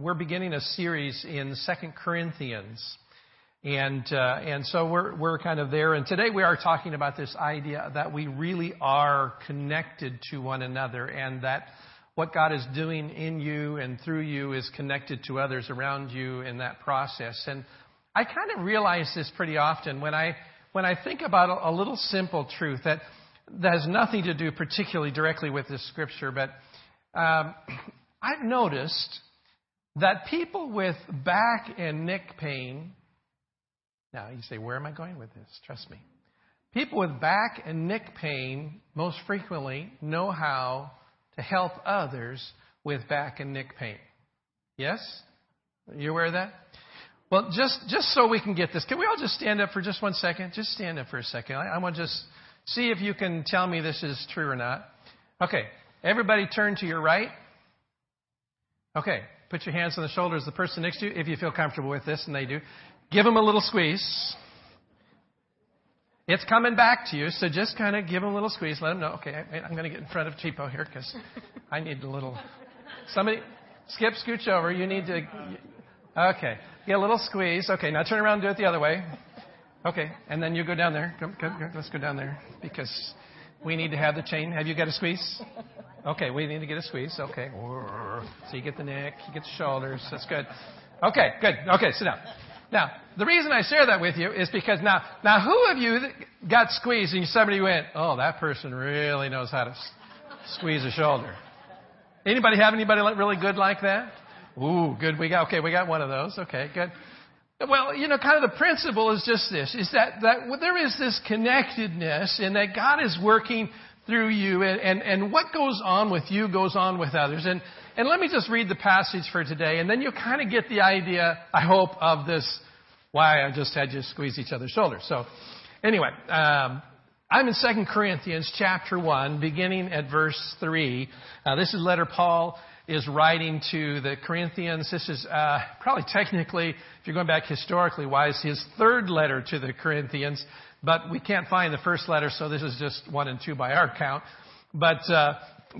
we're beginning a series in Second Corinthians. And, uh, and so we're, we're kind of there. And today we are talking about this idea that we really are connected to one another and that what God is doing in you and through you is connected to others around you in that process. And I kind of realize this pretty often when I, when I think about a, a little simple truth that, that has nothing to do particularly directly with this scripture, but um, I've noticed that people with back and neck pain, now you say, where am I going with this? Trust me. People with back and neck pain most frequently know how to help others with back and neck pain. Yes? You aware of that? Well, just, just so we can get this, can we all just stand up for just one second? Just stand up for a second. I, I want to just see if you can tell me this is true or not. Okay. Everybody turn to your right. Okay. Put your hands on the shoulders of the person next to you if you feel comfortable with this, and they do. Give them a little squeeze. It's coming back to you, so just kind of give them a little squeeze. Let them know, okay, I'm going to get in front of Cheapo here because I need a little. Somebody, skip, scooch over. You need to. Okay, get a little squeeze. Okay, now turn around and do it the other way. Okay, and then you go down there. Come, come, come, let's go down there because we need to have the chain. Have you got a squeeze? Okay, we need to get a squeeze. Okay. So you get the neck, you get the shoulders. That's good. Okay, good. Okay, sit down. Now, the reason I share that with you is because now, now who of you got squeezed and somebody went, oh, that person really knows how to squeeze a shoulder? Anybody have anybody really good like that? Ooh, good. We got, okay, we got one of those. Okay, good. Well, you know, kind of the principle is just this, is that, that there is this connectedness and that God is working through you and, and, and what goes on with you goes on with others. And, and let me just read the passage for today and then you'll kind of get the idea, I hope, of this, why I just had you squeeze each other's shoulders. So anyway, um, I'm in 2 Corinthians chapter 1, beginning at verse 3. Uh, this is letter Paul is writing to the Corinthians. This is uh, probably technically, if you're going back historically wise, his third letter to the Corinthians but we can't find the first letter, so this is just one and two by our count. But uh,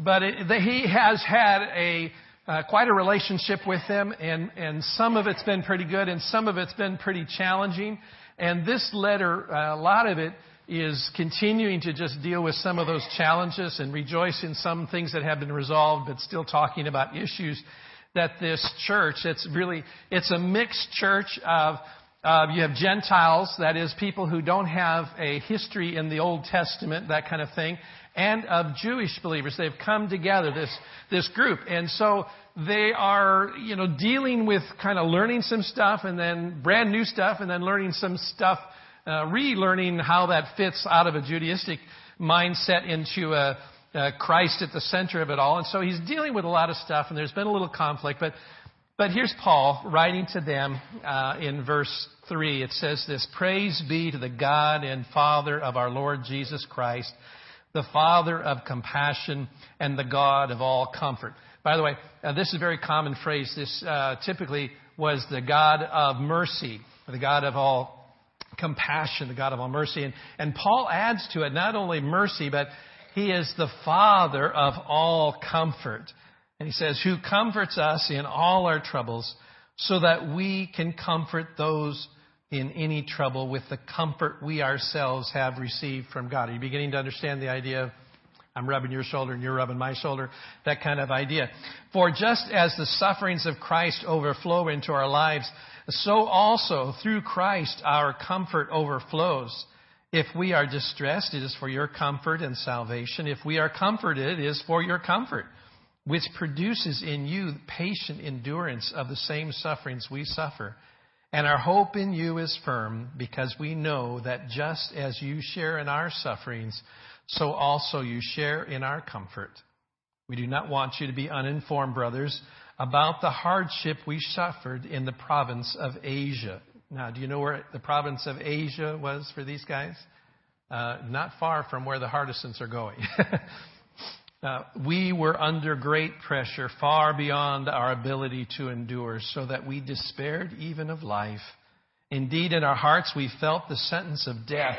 but it, the, he has had a uh, quite a relationship with them, and and some of it's been pretty good, and some of it's been pretty challenging. And this letter, uh, a lot of it is continuing to just deal with some of those challenges and rejoice in some things that have been resolved, but still talking about issues that this church, it's really, it's a mixed church of uh, you have Gentiles, that is, people who don't have a history in the Old Testament, that kind of thing, and of Jewish believers. They've come together, this, this group. And so they are, you know, dealing with kind of learning some stuff and then brand new stuff and then learning some stuff, uh, relearning how that fits out of a Judaistic mindset into a, a Christ at the center of it all. And so he's dealing with a lot of stuff and there's been a little conflict, but but here's Paul writing to them uh, in verse 3. It says this Praise be to the God and Father of our Lord Jesus Christ, the Father of compassion and the God of all comfort. By the way, uh, this is a very common phrase. This uh, typically was the God of mercy, the God of all compassion, the God of all mercy. And, and Paul adds to it not only mercy, but he is the Father of all comfort. And he says, who comforts us in all our troubles so that we can comfort those in any trouble with the comfort we ourselves have received from God. Are you beginning to understand the idea of I'm rubbing your shoulder and you're rubbing my shoulder? That kind of idea. For just as the sufferings of Christ overflow into our lives, so also through Christ our comfort overflows. If we are distressed, it is for your comfort and salvation. If we are comforted, it is for your comfort which produces in you patient endurance of the same sufferings we suffer. And our hope in you is firm because we know that just as you share in our sufferings, so also you share in our comfort. We do not want you to be uninformed, brothers, about the hardship we suffered in the province of Asia. Now, do you know where the province of Asia was for these guys? Uh, not far from where the Hardisons are going. Uh, we were under great pressure, far beyond our ability to endure, so that we despaired even of life. Indeed, in our hearts we felt the sentence of death.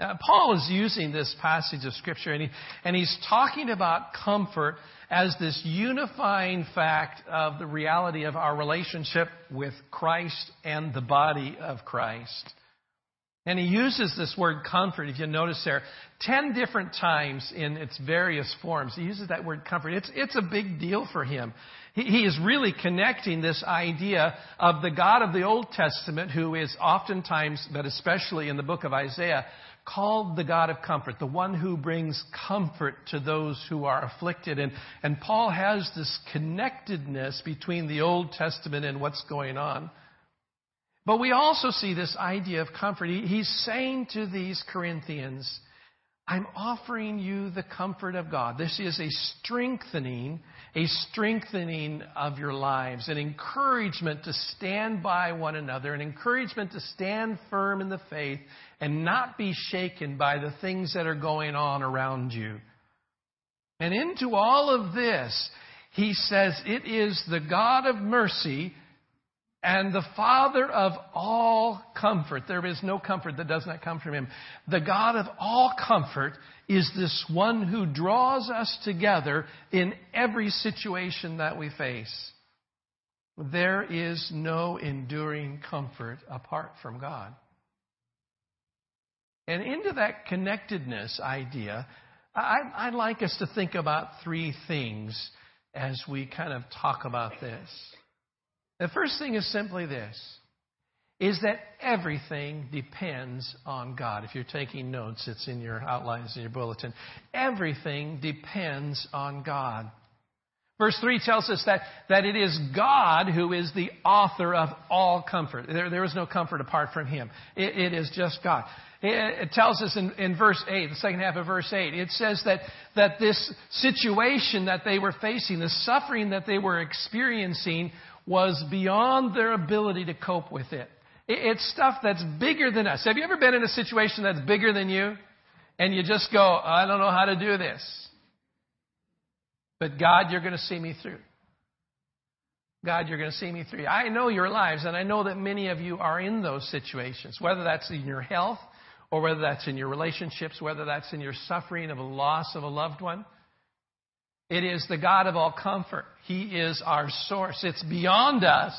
Uh, Paul is using this passage of Scripture and, he, and he's talking about comfort as this unifying fact of the reality of our relationship with Christ and the body of Christ. And he uses this word comfort, if you notice there, ten different times in its various forms. He uses that word comfort. It's, it's a big deal for him. He, he is really connecting this idea of the God of the Old Testament, who is oftentimes, but especially in the book of Isaiah, called the God of comfort, the one who brings comfort to those who are afflicted. And, and Paul has this connectedness between the Old Testament and what's going on. But we also see this idea of comfort. He, he's saying to these Corinthians, I'm offering you the comfort of God. This is a strengthening, a strengthening of your lives, an encouragement to stand by one another, an encouragement to stand firm in the faith and not be shaken by the things that are going on around you. And into all of this, he says, it is the God of mercy and the Father of all comfort. There is no comfort that does not come from Him. The God of all comfort is this one who draws us together in every situation that we face. There is no enduring comfort apart from God. And into that connectedness idea, I'd like us to think about three things as we kind of talk about this. The first thing is simply this is that everything depends on God. If you're taking notes, it's in your outlines in your bulletin. Everything depends on God. Verse 3 tells us that, that it is God who is the author of all comfort. There, there is no comfort apart from Him. it, it is just God. It, it tells us in, in verse 8, the second half of verse 8, it says that, that this situation that they were facing, the suffering that they were experiencing, was beyond their ability to cope with it. It's stuff that's bigger than us. Have you ever been in a situation that's bigger than you? And you just go, I don't know how to do this. But God, you're going to see me through. God, you're going to see me through. I know your lives, and I know that many of you are in those situations, whether that's in your health, or whether that's in your relationships, whether that's in your suffering of a loss of a loved one. It is the God of all comfort. He is our source. It's beyond us.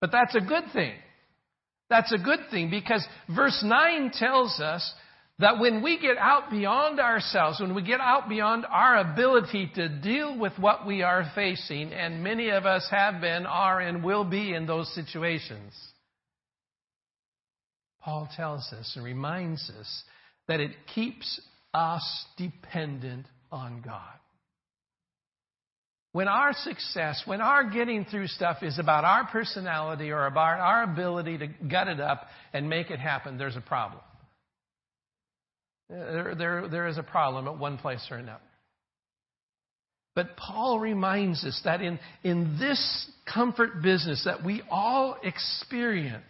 But that's a good thing. That's a good thing because verse 9 tells us that when we get out beyond ourselves, when we get out beyond our ability to deal with what we are facing, and many of us have been, are, and will be in those situations, Paul tells us and reminds us that it keeps us dependent on God. When our success, when our getting through stuff is about our personality or about our ability to gut it up and make it happen, there's a problem. There, there, there is a problem at one place or another. But Paul reminds us that in, in this comfort business that we all experience,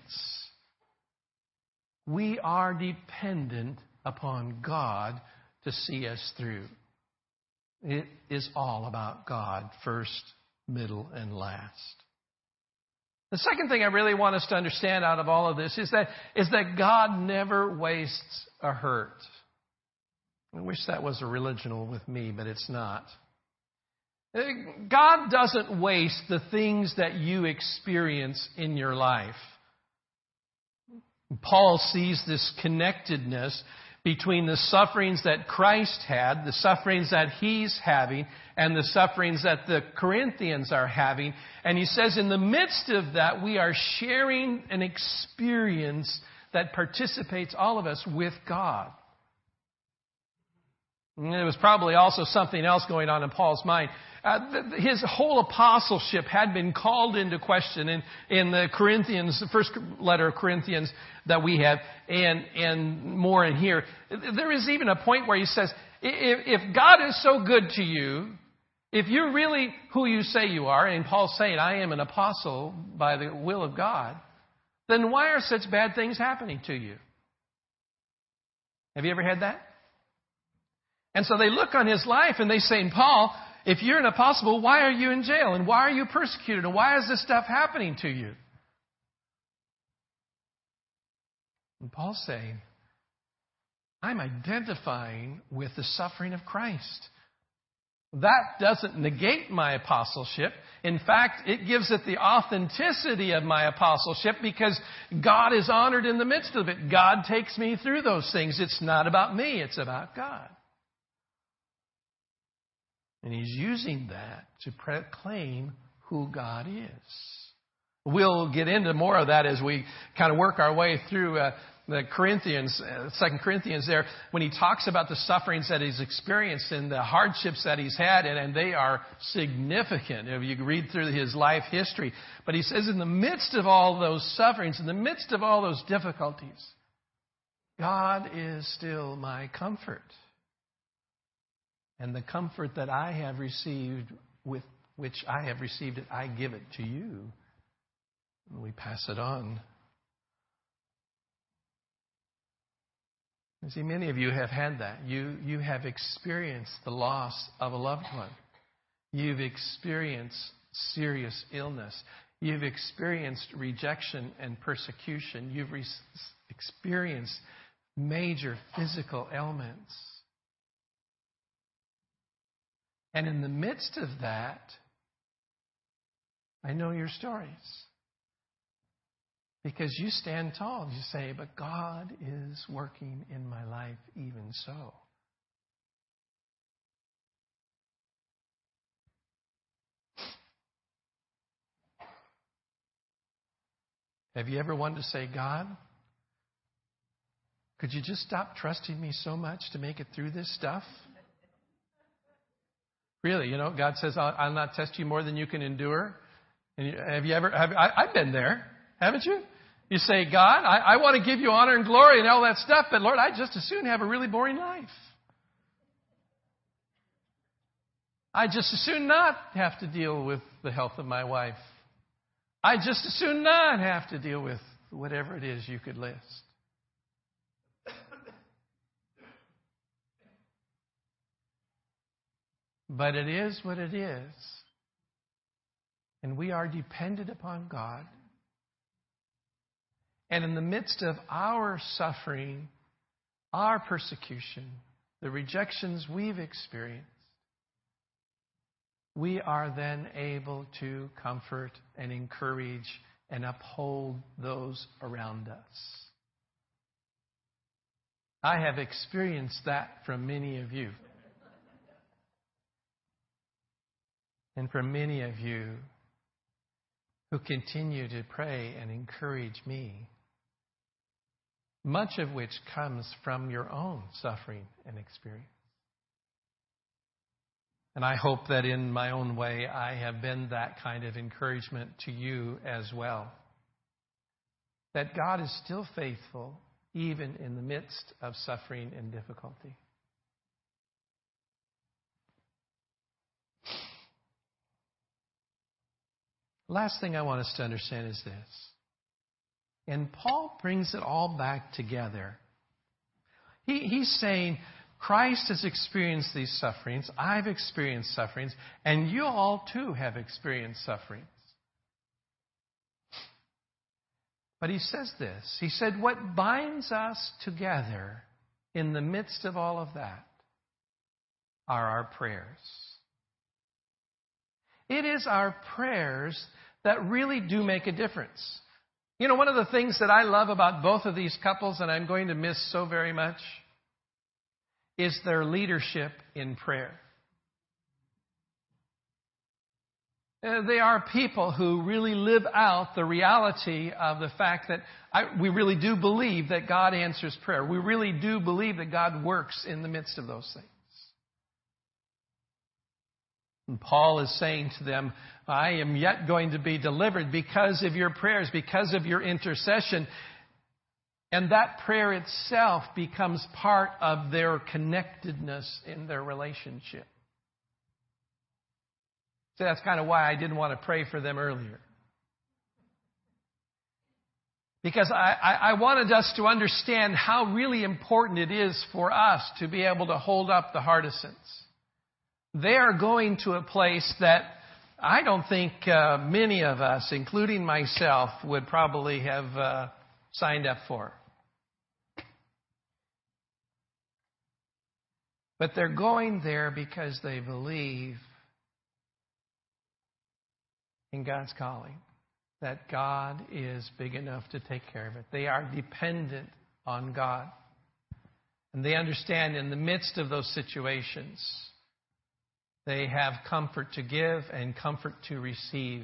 we are dependent upon God to see us through. It is all about God, first, middle, and last. The second thing I really want us to understand out of all of this is that, is that God never wastes a hurt. I wish that was original with me, but it's not. Uh, God doesn't waste the things that you experience in your life. Paul sees this connectedness between the sufferings that Christ had, the sufferings that he's having, and the sufferings that the Corinthians are having. And he says, in the midst of that, we are sharing an experience that participates, all of us, with God. There was probably also something else going on in Paul's mind. Uh, his whole apostleship had been called into question in, in the Corinthians, the first letter of Corinthians that we have, and, and more in here. There is even a point where he says, if, if God is so good to you, If you're really who you say you are, and Paul's saying, I am an apostle by the will of God, then why are such bad things happening to you? Have you ever had that? And so they look on his life and they say, Paul, if you're an apostle, why are you in jail? And why are you persecuted? And why is this stuff happening to you? And Paul's saying, I'm identifying with the suffering of Christ. That doesn't negate my apostleship. In fact, it gives it the authenticity of my apostleship because God is honored in the midst of it. God takes me through those things. It's not about me, it's about God. And He's using that to proclaim who God is. We'll get into more of that as we kind of work our way through uh, the Corinthians, uh, Second Corinthians there, when he talks about the sufferings that he's experienced and the hardships that he's had, and, and they are significant if you read through his life history. But he says, in the midst of all those sufferings, in the midst of all those difficulties, God is still my comfort. And the comfort that I have received, with which I have received it, I give it to you. And we pass it on. You see, many of you have had that. You, you have experienced the loss of a loved one. You've experienced serious illness. You've experienced rejection and persecution. You've re- experienced major physical ailments. And in the midst of that, I know your stories. Because you stand tall. You say, But God is working in my life even so. Have you ever wanted to say, God, could you just stop trusting me so much to make it through this stuff? Really, you know, God says, I'll, I'll not test you more than you can endure. And you, have you ever, have, I, I've been there, haven't you? You say, God, I, I want to give you honor and glory and all that stuff, but Lord, I just as soon have a really boring life. I just as soon not have to deal with the health of my wife. I just as soon not have to deal with whatever it is you could list. But it is what it is. And we are dependent upon God. And in the midst of our suffering, our persecution, the rejections we've experienced, we are then able to comfort and encourage and uphold those around us. I have experienced that from many of you. And for many of you who continue to pray and encourage me, much of which comes from your own suffering and experience. And I hope that in my own way I have been that kind of encouragement to you as well. That God is still faithful even in the midst of suffering and difficulty. Last thing I want us to understand is this. And Paul brings it all back together. He, he's saying, Christ has experienced these sufferings. I've experienced sufferings. And you all too have experienced sufferings. But he says this He said, What binds us together in the midst of all of that are our prayers. It is our prayers that really do make a difference. You know, one of the things that I love about both of these couples, and I'm going to miss so very much, is their leadership in prayer. Uh, they are people who really live out the reality of the fact that I, we really do believe that God answers prayer. We really do believe that God works in the midst of those things. And Paul is saying to them, I am yet going to be delivered because of your prayers, because of your intercession. And that prayer itself becomes part of their connectedness in their relationship. So that's kind of why I didn't want to pray for them earlier. Because I, I, wanted us to understand how really important it is for us to be able to hold up the Hardisons. They are going to a place that I don't think uh, many of us, including myself, would probably have uh, signed up for. But they're going there because they believe in God's calling, that God is big enough to take care of it. They are dependent on God. And they understand in the midst of those situations, they have comfort to give and comfort to receive.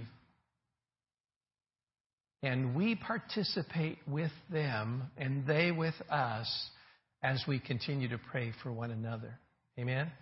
And we participate with them and they with us as we continue to pray for one another. Amen?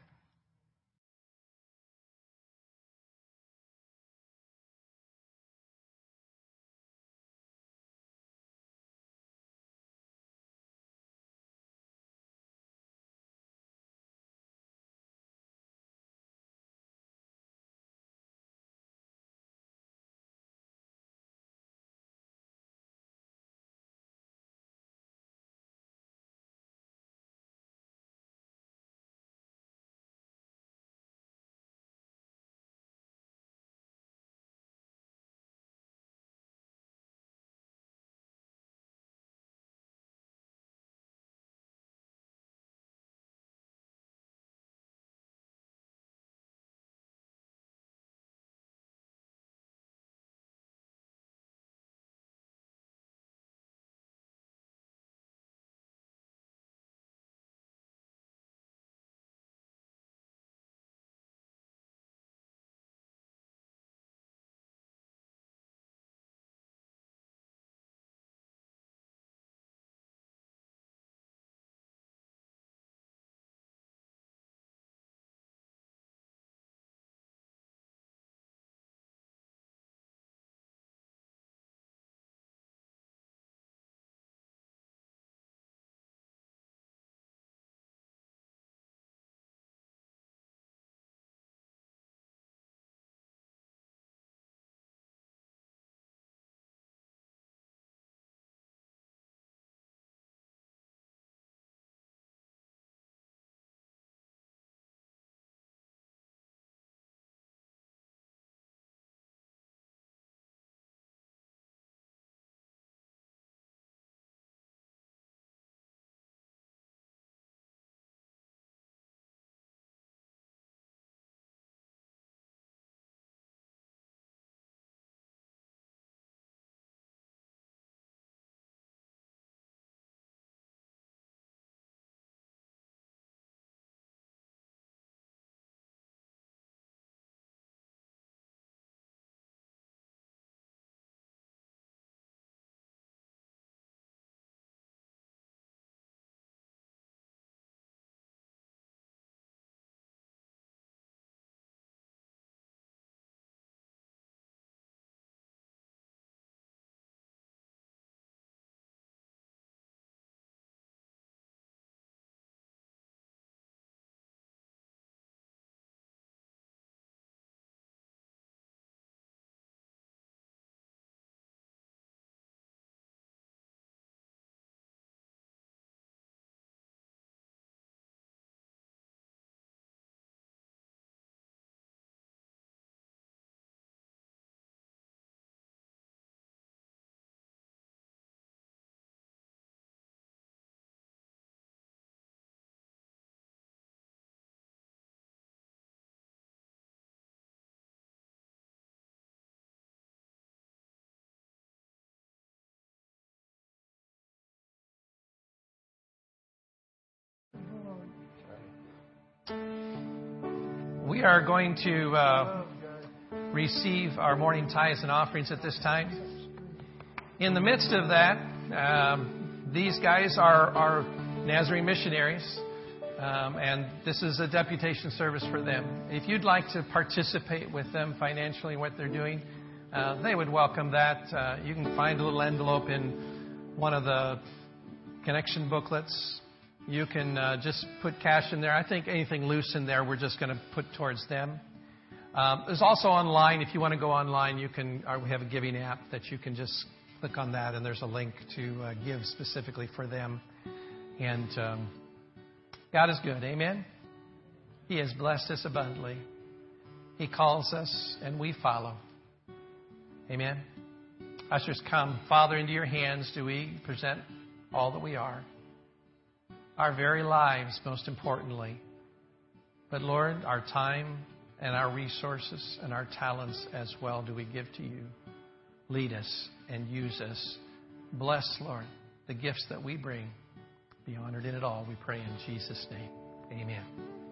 We are going to uh, receive our morning tithes and offerings at this time. In the midst of that, um, these guys are, are Nazarene missionaries, um, and this is a deputation service for them. If you'd like to participate with them financially in what they're doing, uh, they would welcome that. Uh, you can find a little envelope in one of the connection booklets you can uh, just put cash in there. I think anything loose in there, we're just going to put towards them. Um, there's also online. If you want to go online, you can. Uh, we have a giving app that you can just click on that, and there's a link to uh, give specifically for them. And um, God is good. Amen. He has blessed us abundantly. He calls us, and we follow. Amen. Ushers, come. Father, into your hands do we present all that we are. Our very lives, most importantly. But Lord, our time and our resources and our talents as well do we give to you. Lead us and use us. Bless, Lord, the gifts that we bring. Be honored in it all, we pray in Jesus' name. Amen.